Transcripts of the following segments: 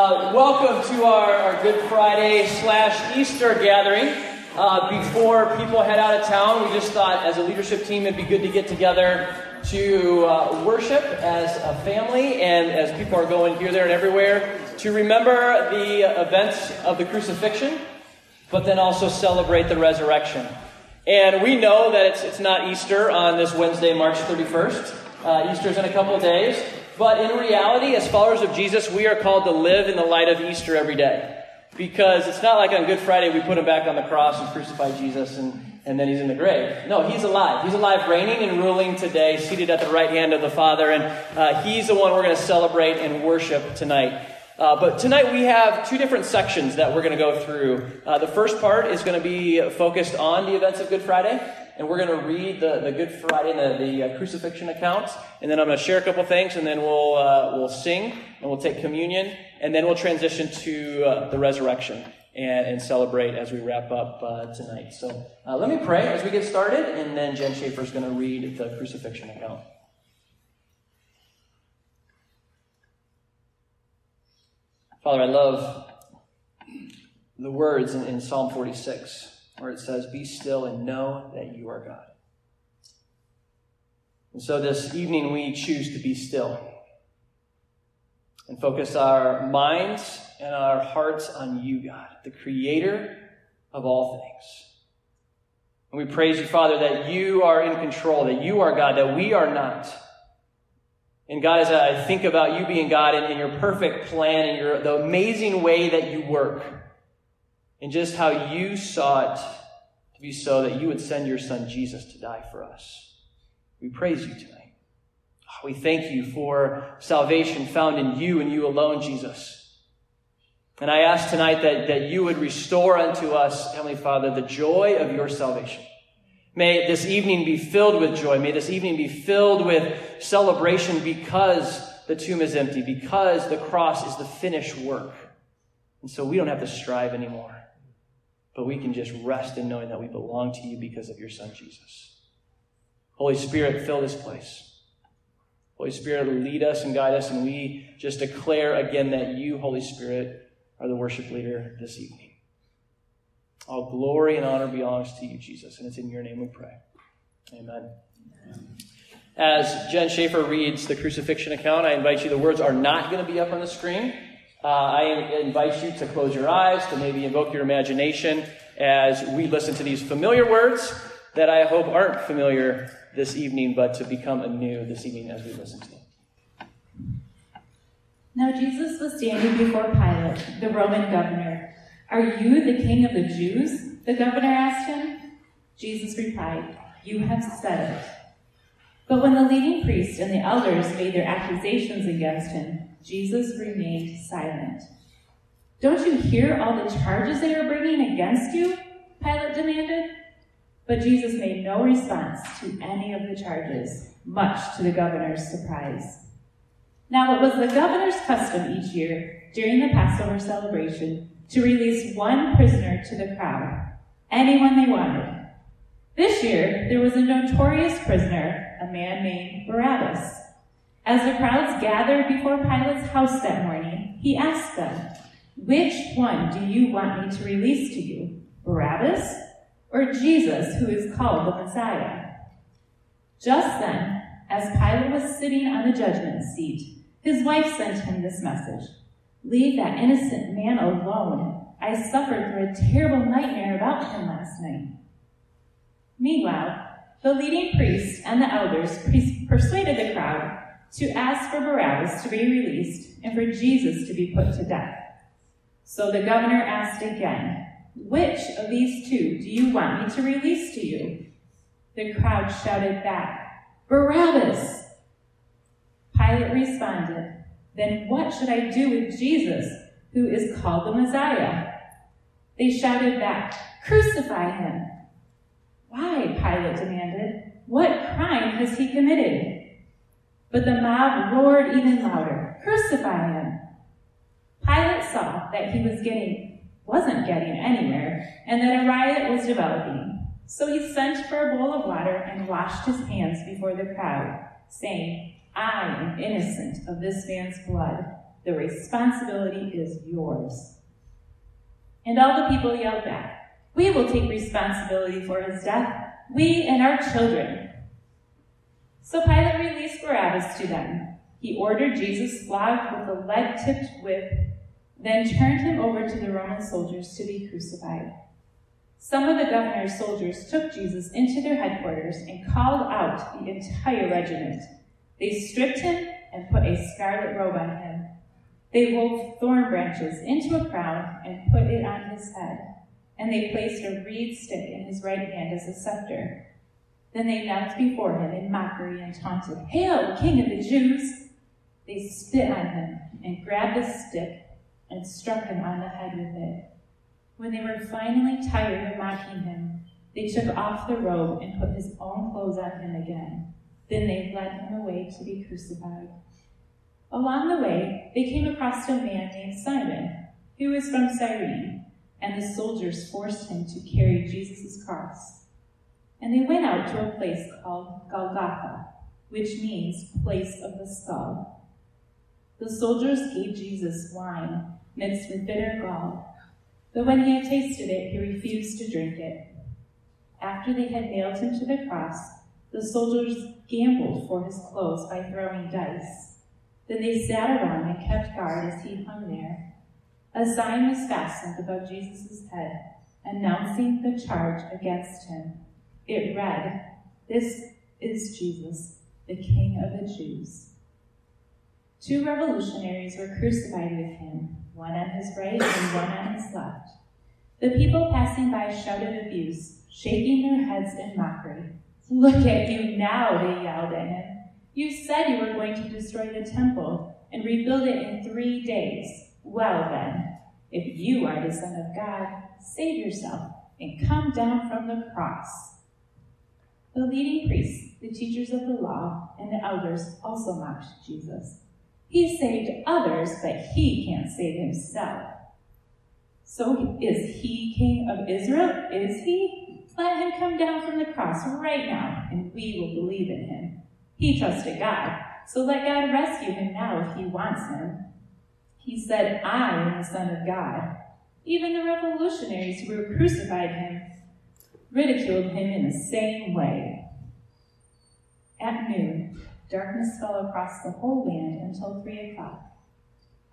Uh, welcome to our, our Good Friday slash Easter gathering. Uh, before people head out of town, we just thought as a leadership team it'd be good to get together to uh, worship as a family and as people are going here, there, and everywhere to remember the events of the crucifixion, but then also celebrate the resurrection. And we know that it's, it's not Easter on this Wednesday, March 31st. Uh, Easter's in a couple of days. But in reality, as followers of Jesus, we are called to live in the light of Easter every day. Because it's not like on Good Friday we put him back on the cross and crucify Jesus and, and then he's in the grave. No, he's alive. He's alive, reigning and ruling today, seated at the right hand of the Father. And uh, he's the one we're going to celebrate and worship tonight. Uh, but tonight we have two different sections that we're going to go through. Uh, the first part is going to be focused on the events of Good Friday, and we're going to read the, the Good Friday and the, the uh, crucifixion accounts, and then I'm going to share a couple things, and then we'll uh, we'll sing and we'll take communion, and then we'll transition to uh, the resurrection and, and celebrate as we wrap up uh, tonight. So let me pray as we get started, and then Jen Schaefer is going to read the crucifixion account. Father, I love the words in, in, Psalm 46 where it says, Be still and know that you are God. And so this evening we choose to be still and focus our minds and our hearts on you, God, the creator of all things. And we praise you, Father, that you are in control, that you are God, that we are not. And God, as I think about you being God and, and your perfect plan and your, the amazing way that you work, and just how you sought to be so that you would send your son Jesus to die for us. We praise you tonight. Ah, we thank you for salvation found in you and you alone, Jesus. And I ask tonight that, that you would restore unto us, Heavenly Father, the joy of your salvation. May this evening be filled with joy. May this evening be filled with celebration because the tomb is empty, because the cross is the finished work. And so we don't have to strive anymore, but we can just rest in knowing that we belong to you because of your Son, Jesus. Holy Spirit, fill this place. Holy Spirit, lead us and guide us, and we just declare again that you, Holy Spirit, are the worship leader this evening. All glory and honor belongs to you, Jesus, and it's in your name we pray. Amen. As Jen Schaefer reads the crucifixion account, I invite you, the words are not going to be up on the screen. Uh, I invite you to close your eyes, to maybe invoke your imagination as we listen to these familiar words that I hope aren't familiar this evening, but to become anew this evening as we listen to them. Now Jesus was standing before Pilate, the Roman governor are you the king of the Jews? The governor asked him. Jesus replied, You have said it. But when the leading priests and the elders made their accusations against him, Jesus remained silent. Don't you hear all the charges they are bringing against you? Pilate demanded. But Jesus made no response to any of the charges, much to the governor's surprise. Now it was the governor's custom each year, during the Passover celebration, to release one prisoner to the crowd, anyone they wanted. This year, there was a notorious prisoner, a man named Barabbas. As the crowds gathered before Pilate's house that morning, he asked them, Which one do you want me to release to you, Barabbas or Jesus, who is called the Messiah? Just then, as Pilate was sitting on the judgment seat, his wife sent him this message. Leave that innocent man alone. I suffered through a terrible nightmare about him last night. Meanwhile, the leading priests and the elders persuaded the crowd to ask for Barabbas to be released and for Jesus to be put to death. So the governor asked again, Which of these two do you want me to release to you? The crowd shouted back, Barabbas! Pilate responded, then what should I do with Jesus, who is called the Messiah? They shouted back, Crucify him! Why? Pilate demanded. What crime has he committed? But the mob roared even louder, Crucify him! Pilate saw that he was getting, wasn't getting anywhere, and that a riot was developing. So he sent for a bowl of water and washed his hands before the crowd, saying, I am innocent of this man's blood. The responsibility is yours. And all the people yelled back, We will take responsibility for his death, we and our children. So Pilate released Barabbas to them. He ordered Jesus flogged with a lead tipped whip, then turned him over to the Roman soldiers to be crucified. Some of the governor's soldiers took Jesus into their headquarters and called out the entire regiment. They stripped him and put a scarlet robe on him. They wove thorn branches into a crown and put it on his head. And they placed a reed stick in his right hand as a scepter. Then they knelt before him in mockery and taunted, Hail, King of the Jews! They spit on him and grabbed a stick and struck him on the head with it. When they were finally tired of mocking him, they took off the robe and put his own clothes on him again. Then they led him away to be crucified. Along the way, they came across a man named Simon, who was from Cyrene, and the soldiers forced him to carry Jesus' cross. And they went out to a place called Golgotha, which means place of the skull. The soldiers gave Jesus wine mixed with bitter gall, but when he had tasted it, he refused to drink it. After they had nailed him to the cross, the soldiers gambled for his clothes by throwing dice. Then they sat around and kept guard as he hung there. A sign was fastened above Jesus' head, announcing the charge against him. It read, This is Jesus, the King of the Jews. Two revolutionaries were crucified with him, one on his right and one on his left. The people passing by shouted abuse, shaking their heads in mockery. Look at you now, they yelled at him. You said you were going to destroy the temple and rebuild it in three days. Well, then, if you are the Son of God, save yourself and come down from the cross. The leading priests, the teachers of the law, and the elders also mocked Jesus. He saved others, but he can't save himself. So is he king of Israel? Is he? Let him come down from the cross right now, and we will believe in him. He trusted God, so let God rescue him now if he wants him. He said, I am the Son of God. Even the revolutionaries who crucified him ridiculed him in the same way. At noon, darkness fell across the whole land until three o'clock.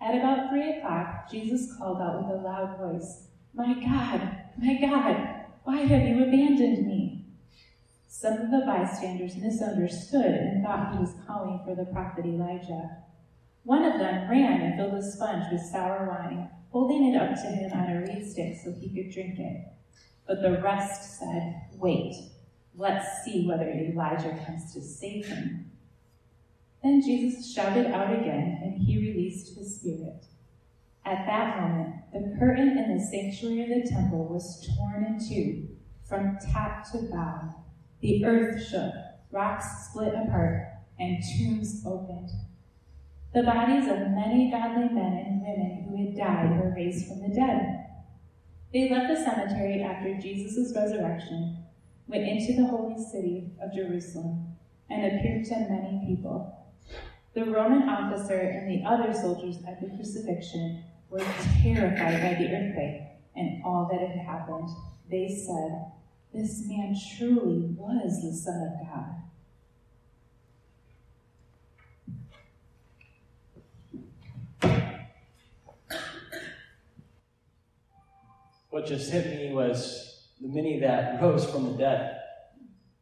At about three o'clock, Jesus called out with a loud voice, My God, my God, why have you abandoned me? Some of the bystanders misunderstood and thought he was calling for the prophet Elijah. One of them ran and filled a sponge with sour wine, holding it up to him on a reed stick so he could drink it. But the rest said, Wait, let's see whether Elijah comes to save him. Then Jesus shouted out again, and he released his spirit. At that moment, the curtain in the sanctuary of the temple was torn in two, from top to bottom. The earth shook, rocks split apart, and tombs opened. The bodies of many godly men and women who had died were raised from the dead. They left the cemetery after Jesus' resurrection, went into the holy city of Jerusalem, and appeared to many people. The Roman officer and the other soldiers at the crucifixion were terrified by the earthquake and all that had happened. They said, This man truly was the Son of God. What just hit me was the many that rose from the dead.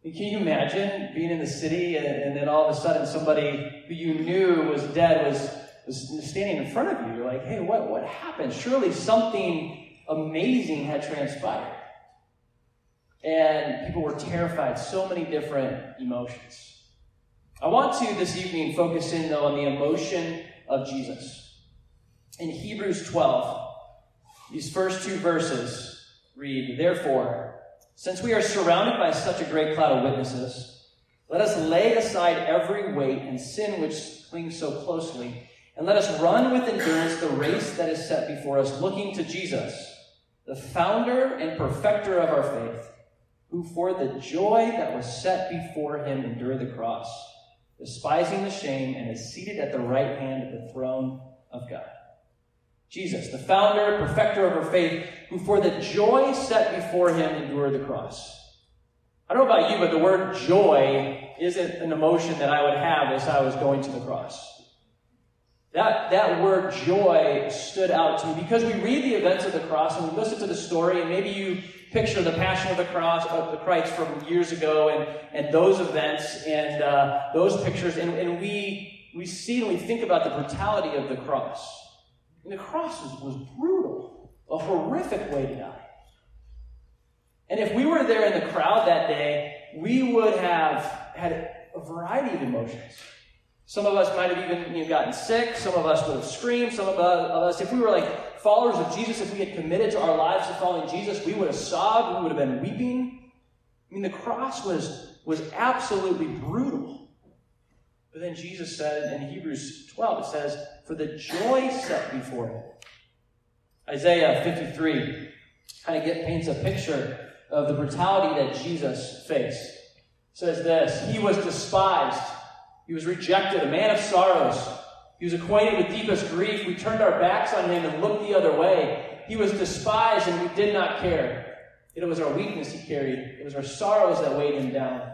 Can you imagine being in the city and, and, then all of a sudden somebody who you knew was dead was, was standing in front of you? You're like, hey, what, what happened? Surely something amazing had transpired. And people were terrified, so many different emotions. I want to this evening focus in, though, on the emotion of Jesus. In Hebrews 12, these first two verses read, Therefore, since we are surrounded by such a great cloud of witnesses, let us lay aside every weight and sin which clings so closely, and let us run with endurance the race that is set before us, looking to Jesus, the founder and perfecter of our faith, who for the joy that was set before him endured the cross, despising the shame, and is seated at the right hand of the throne of God. Jesus, the founder, perfecter of our faith, who for the joy set before him endured the cross. I don't know about you, but the word joy isn't an emotion that I would have as I was going to the cross. That, that word joy stood out to me because we read the events of the cross and we listen to the story, and maybe you picture the Passion of the Cross of the Christ from years ago and, and those events and uh, those pictures, and, and we, we see and we think about the brutality of the cross. And the cross was, brutal, a horrific way to die. And if we were there in the crowd that day, we would have had a variety of emotions. Some of us might have even you know, gotten sick. Some of us would have screamed. Some of us, if we were like followers of Jesus, if we had committed to our lives to following Jesus, we would have sobbed. We would have been weeping. I mean, the cross was, was absolutely brutal. But then Jesus said in Hebrews 12, it says, For the joy set before him. Isaiah 53 kind of get, paints a picture of the brutality that Jesus faced. It says this He was despised, he was rejected, a man of sorrows. He was acquainted with deepest grief. We turned our backs on him and looked the other way. He was despised and we did not care. It was our weakness he carried, it was our sorrows that weighed him down.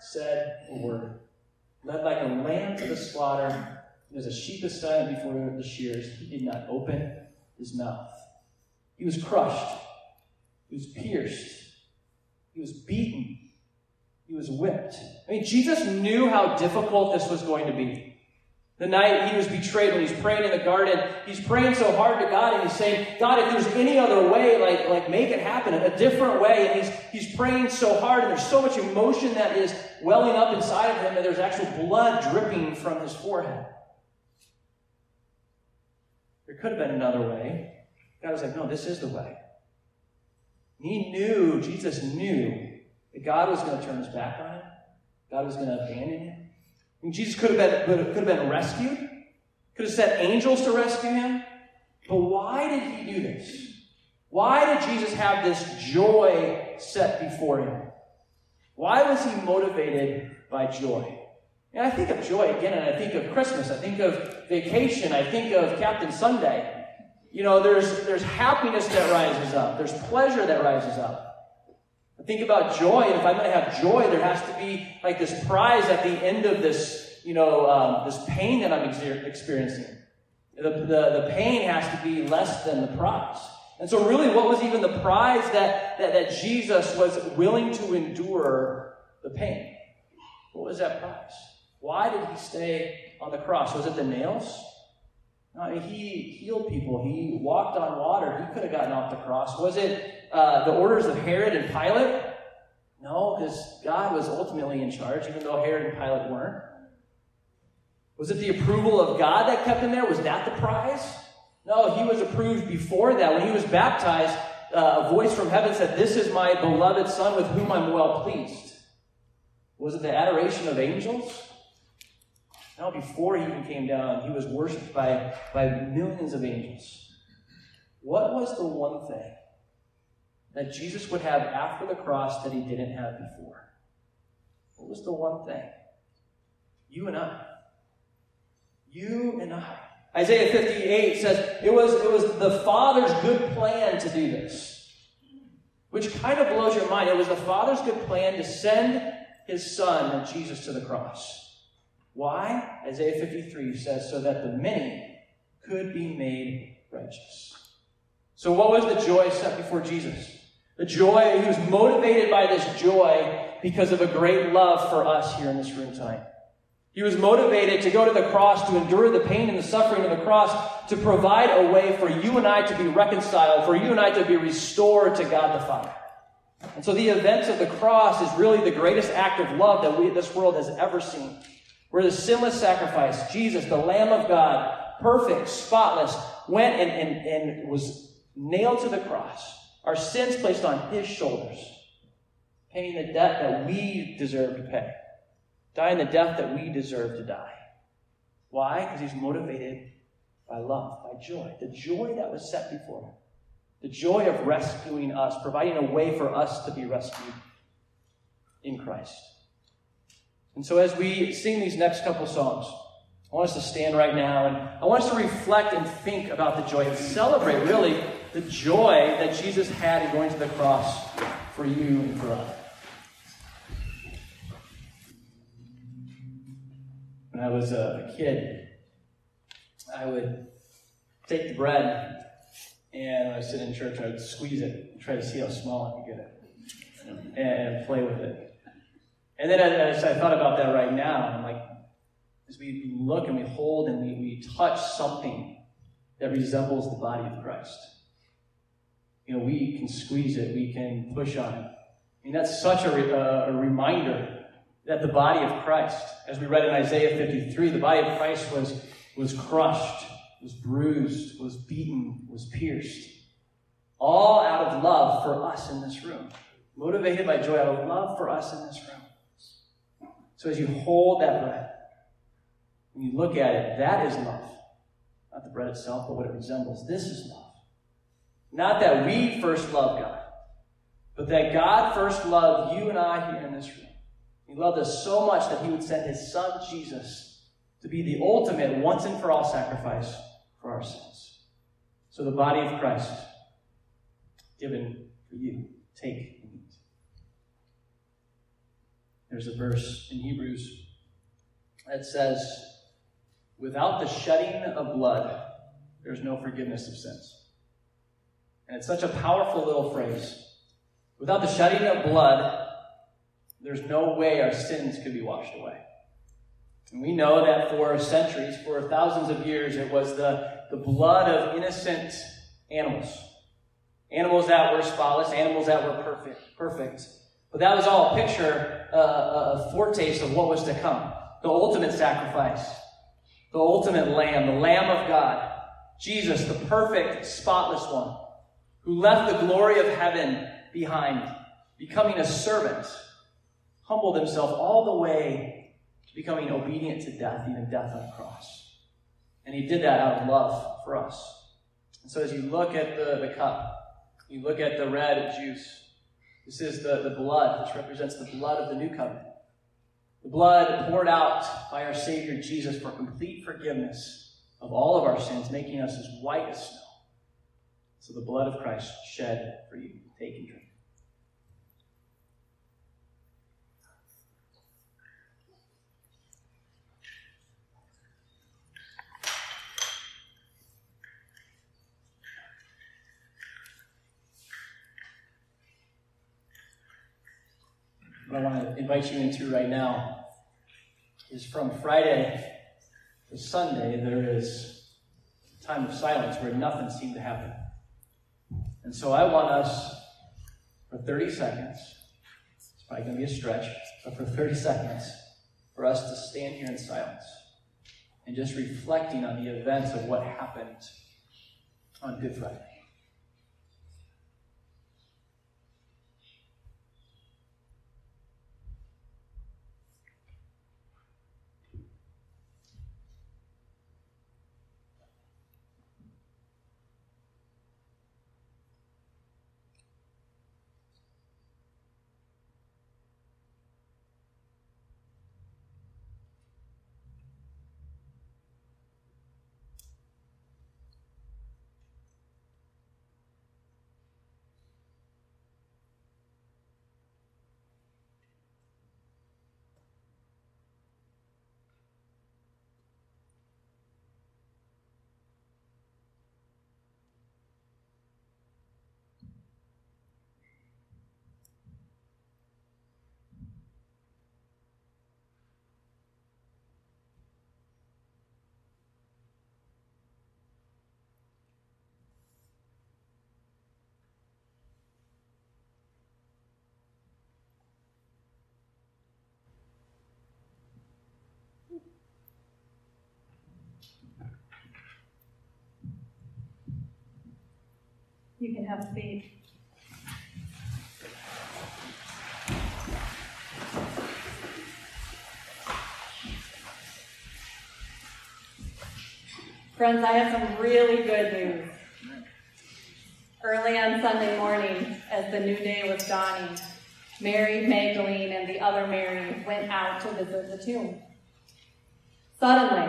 said a word. Led like a lamb to the slaughter, as a sheep is silent before the shears, he did not open his mouth. He was crushed. He was pierced. He was beaten. He was whipped. I mean, Jesus knew how difficult this was going to be. The night he was betrayed, when he's praying in the garden, he's praying so hard to God and he's saying, God, if there's any other way, like, like make it happen, a different way. And he's, he's praying so hard and there's so much emotion that is welling up inside of him that there's actual blood dripping from his forehead. There could have been another way. God was like, no, this is the way. He knew, Jesus knew, that God was going to turn his back on him. God was going to abandon him. Mean, Jesus could have been could have been rescued, could have sent angels to rescue him. But why did he do this? Why did Jesus have this joy set before him? Why was he motivated by joy? And I think of joy again, and I think of Christmas. I think of vacation. I think of Captain Sunday. You know, there's, there's happiness that rises up. There's pleasure that rises up. I think about joy, and if I'm going to have joy, there has to be like this prize at the end of this, you know, um, this pain that I'm experiencing. The, the, the pain has to be less than the prize. And so, really, what was even the prize that, that, that Jesus was willing to endure the pain? What was that prize? Why did he stay on the cross? Was it the nails? No, he healed people. He walked on water. He could have gotten off the cross. Was it uh, the orders of Herod and Pilate? No, because God was ultimately in charge, even though Herod and Pilate weren't. Was it the approval of God that kept him there? Was that the prize? No, he was approved before that. When he was baptized, uh, a voice from heaven said, This is my beloved Son with whom I'm well pleased. Was it the adoration of angels? No, before he even came down, he was worshipped by, by millions of angels. What was the one thing that Jesus would have after the cross that he didn't have before? What was the one thing? You and I. You and I. Isaiah 58 says it was, it was the Father's good plan to do this, which kind of blows your mind. It was the Father's good plan to send his Son, Jesus, to the cross. Why? Isaiah 53 says, so that the many could be made righteous. So, what was the joy set before Jesus? The joy, he was motivated by this joy because of a great love for us here in this room tonight. He was motivated to go to the cross, to endure the pain and the suffering of the cross, to provide a way for you and I to be reconciled, for you and I to be restored to God the Father. And so the events of the cross is really the greatest act of love that we, this world has ever seen. Where the sinless sacrifice, Jesus, the Lamb of God, perfect, spotless, went and, and, and was nailed to the cross. Our sins placed on his shoulders, paying the debt that we deserve to pay, dying the death that we deserve to die. Why? Because he's motivated by love, by joy, the joy that was set before him, the joy of rescuing us, providing a way for us to be rescued in Christ. And so, as we sing these next couple songs, I want us to stand right now and I want us to reflect and think about the joy and celebrate, really, the joy that Jesus had in going to the cross for you and for us. When I was a kid, I would take the bread and when I sit in church, I would squeeze it and try to see how small I could get it and play with it. And then as I thought about that right now, I'm like, as we look and we hold and we, we touch something that resembles the body of Christ, you know, we can squeeze it, we can push on it. Mean, that's such a, re, uh, a reminder that the body of Christ, as we read in Isaiah 53, the body of Christ was, was crushed, was bruised, was beaten, was pierced. All out of love for us in this room. Motivated by joy, out of love for us in this room. So as you hold that bread, when you look at it, that is love. Not the bread itself, but what it resembles. This is love. Not that we first loved God, but that God first loved you and I here in this room. He loved us so much that he would send his son Jesus to be the ultimate once and for all sacrifice for our sins. So the body of Christ given for you. Take and eat. There's a verse in Hebrews that says, Without the shedding of blood, there's no forgiveness of sins. And it's such a powerful little phrase. Without the shedding of blood, there's no way our sins could be washed away. And we know that for centuries, for thousands of years, it was the, the blood of innocent animals. Animals that were spotless, animals that were perfect. perfect. But that was all a picture, uh, a foretaste of what was to come. The ultimate sacrifice. The ultimate lamb, the lamb of God. Jesus, the perfect, spotless one who left the glory of heaven behind, becoming a servant, humbled himself all the way to becoming obedient to death, even death on a cross. And he did that out of love for us. And so as you look at the, the cup, you look at the red juice, this is the, the blood, which represents the blood of the new covenant. The blood poured out by our Savior Jesus for complete forgiveness of all of our sins, making us as white as snow. So the blood of Christ shed for you. Take and drink. What I want to invite you into right now is from Friday to Sunday, there is a time of silence where nothing seemed to happen. And so I want us, for 30 seconds, it's probably going to be a stretch, but for 30 seconds, for us to stand here in silence and just reflecting on the events of what happened on Good Friday. You can have a seat. Friends, I have some really good news. Early on Sunday morning, as the new day was dawning, Mary Magdalene and the other Mary went out to visit the tomb. Suddenly,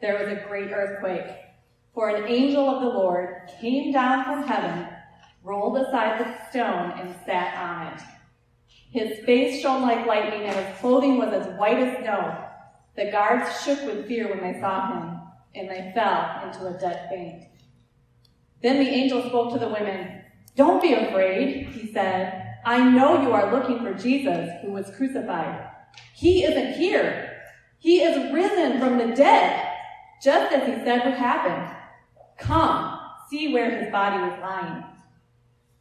there was a great earthquake, for an angel of the Lord came down from heaven, rolled aside the stone, and sat on it. His face shone like lightning, and his clothing was as white as snow. The guards shook with fear when they saw him and they fell into a dead faint. Then the angel spoke to the women. Don't be afraid, he said. I know you are looking for Jesus who was crucified. He isn't here. He is risen from the dead, just as he said would happen. Come, see where his body was lying.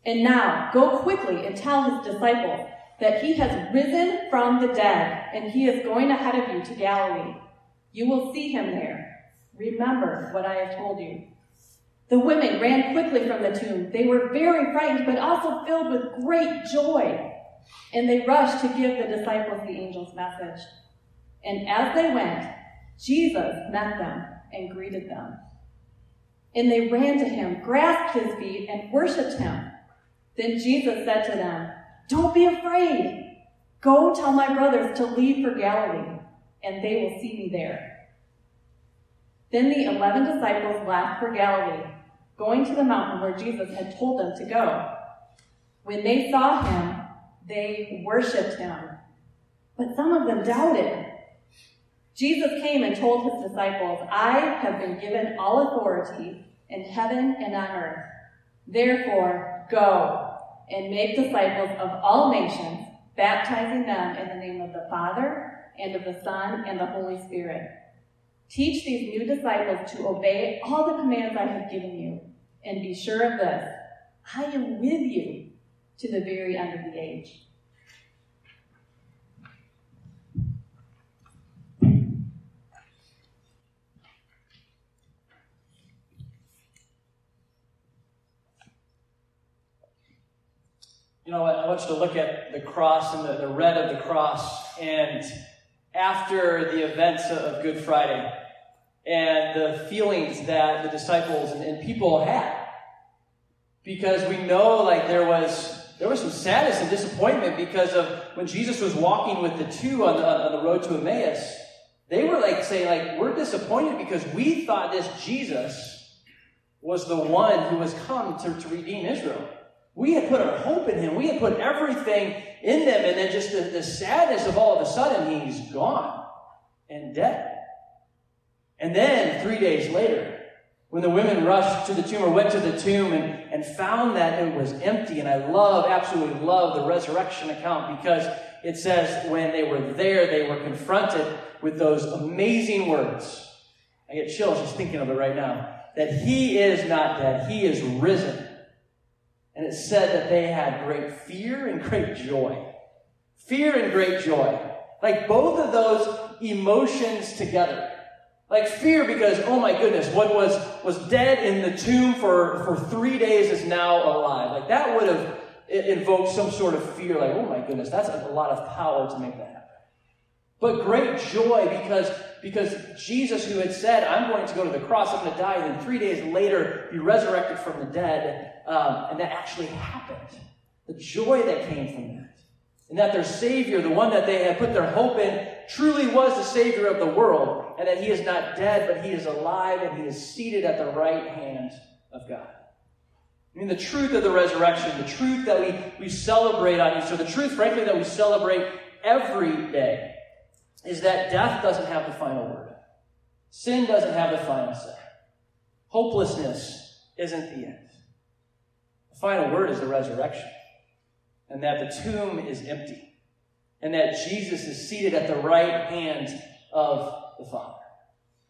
And now go quickly and tell his disciples that he has risen from the dead, and he is going ahead of you to Galilee. You will see him there. Remember what I have told you. The women ran quickly from the tomb. They were very frightened, but also filled with great joy. And they rushed to give the disciples the angel's message. And as they went, Jesus met them and greeted them. And they ran to him, grasped his feet, and worshiped him. Then Jesus said to them, Don't be afraid. Go tell my brothers to leave for Galilee, and they will see me there. Then the eleven disciples left for Galilee, going to the mountain where Jesus had told them to go. When they saw him, they worshiped him, but some of them doubted. Jesus came and told his disciples, I have been given all authority in heaven and on earth. Therefore, go and make disciples of all nations, baptizing them in the name of the Father, and of the Son, and the Holy Spirit Teach these new disciples to obey all the commands I have given you, and be sure of this I am with you to the very end of the age. You know, I want you to look at the cross and the, the red of the cross and after the events of Good Friday and the feelings that the disciples and, and people had. Because we know like there was there was some sadness and disappointment because of when Jesus was walking with the two on the, on the road to Emmaus, they were like saying, like, we're disappointed because we thought this Jesus was the one who was come to, to redeem Israel. We had put our hope in him. We had put everything in them. And then just the, the sadness of all of a sudden, he's gone and dead. And then three days later, when the women rushed to the tomb or went to the tomb and, and found that it was empty, and I love, absolutely love the resurrection account because it says when they were there, they were confronted with those amazing words. I get chills just thinking of it right now. That he is not dead, he is risen. And it said that they had great fear and great joy. Fear and great joy. Like both of those emotions together. Like fear because, oh my goodness, what was, was dead in the tomb for, for three days is now alive. Like that would have invoked some sort of fear, like, oh my goodness, that's a lot of power to make that happen. But great joy because, because Jesus, who had said, I'm going to go to the cross, I'm going to die, and then three days later be resurrected from the dead, um, and that actually happened. The joy that came from that. And that their Savior, the one that they had put their hope in, truly was the Savior of the world, and that He is not dead, but He is alive, and He is seated at the right hand of God. I mean, the truth of the resurrection, the truth that we, we celebrate on Easter, the truth, frankly, that we celebrate every day, is that death doesn't have the final word. Sin doesn't have the final say. Hopelessness isn't the end final word is the resurrection, and that the tomb is empty, and that Jesus is seated at the right hand of the Father.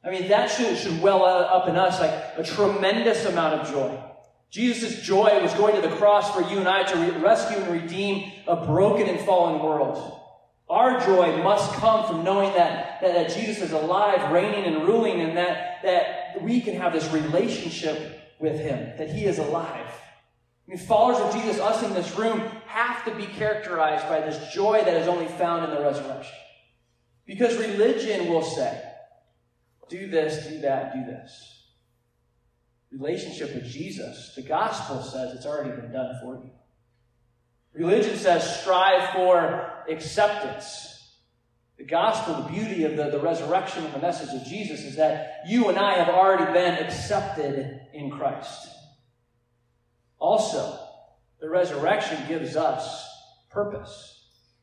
I mean, that should, should well up in us like a tremendous amount of joy. Jesus' joy was going to the cross for you and I to re- rescue and redeem a broken and fallen world. Our joy must come from knowing that, that, that Jesus is alive, reigning and ruling, and that, that we can have this relationship with Him, that He is alive. I mean, followers of Jesus, us in this room, have to be characterized by this joy that is only found in the resurrection. Because religion will say, do this, do that, do this. Relationship with Jesus, the gospel says it's already been done for you. Religion says strive for acceptance. The gospel, the beauty of the, the resurrection and the message of Jesus is that you and I have already been accepted in Christ. Also, the resurrection gives us purpose.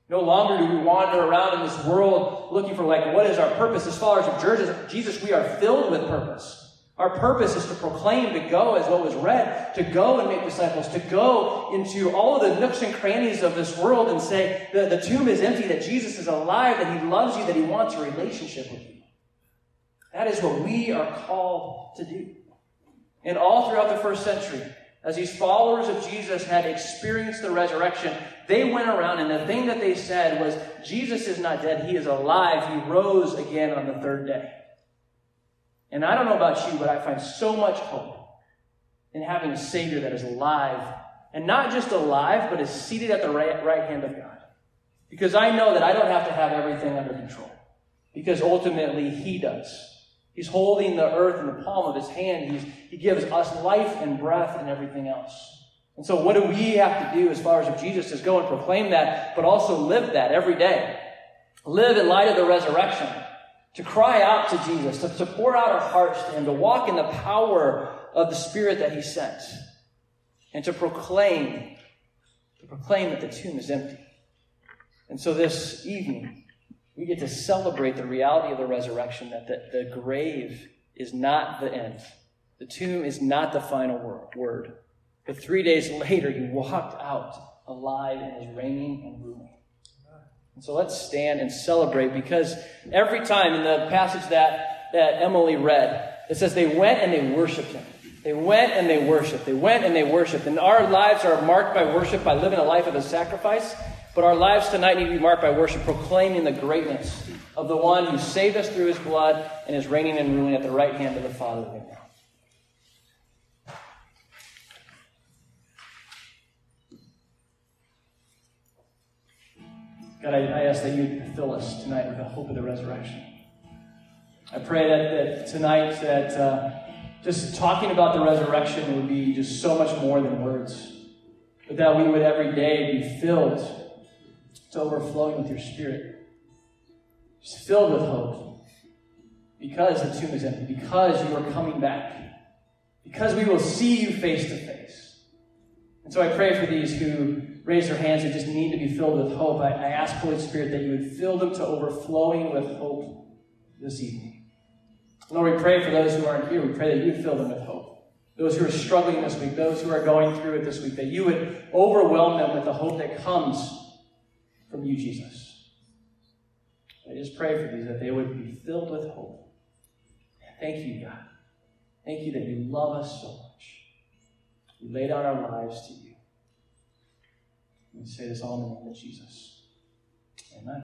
No longer do we wander around in this world looking for, like, what is our purpose? As followers of Jesus, we are filled with purpose. Our purpose is to proclaim, to go, as what was read, to go and make disciples, to go into all of the nooks and crannies of this world and say that the tomb is empty, that Jesus is alive, that he loves you, that he wants a relationship with you. That is what we are called to do. And all throughout the first century, as these followers of Jesus had experienced the resurrection, they went around and the thing that they said was, Jesus is not dead, he is alive, he rose again on the third day. And I don't know about you, but I find so much hope in having a Savior that is alive. And not just alive, but is seated at the right, right hand of God. Because I know that I don't have to have everything under control. Because ultimately, He does. He's holding the earth in the palm of His hand. He's, he gives us life and breath and everything else. And so, what do we have to do as far as Jesus is go and proclaim that, but also live that every day? Live in light of the resurrection to cry out to Jesus, to, to pour out our hearts to Him, to walk in the power of the Spirit that He sent, and to proclaim, to proclaim that the tomb is empty. And so this evening, we get to celebrate the reality of the resurrection, that the, the grave is not the end. The tomb is not the final word. But three days later, he walked out alive and is reigning and ruling. And so let's stand and celebrate because every time in the passage that, that Emily read, it says they went and they worshiped him. They went and they worshiped. They went and they worshiped. And our lives are marked by worship, by living a life of a sacrifice. But our lives tonight need to be marked by worship, proclaiming the greatness of the one who saved us through his blood and is reigning and ruling at the right hand of the Father now. God, I, I ask that you fill us tonight with the hope of the resurrection. I pray that, that tonight that uh, just talking about the resurrection would be just so much more than words, but that we would every day be filled overflowing with your Spirit, just filled with hope, because the tomb is empty, because you are coming back, because we will see you face to face. And so I pray for these who raise their hands and just need to be filled with hope, I, I ask, Holy Spirit, that you would fill them to overflowing with hope this evening. Lord, we pray for those who aren't here. We pray that you fill them with hope. Those who are struggling this week, those who are going through it this week, that you would overwhelm them with the hope that comes from you, Jesus. I just pray for these that they would be filled with hope. Thank you, God. Thank you that you love us so much. We lay down our lives to you. We say this all in the name of Jesus. Amen.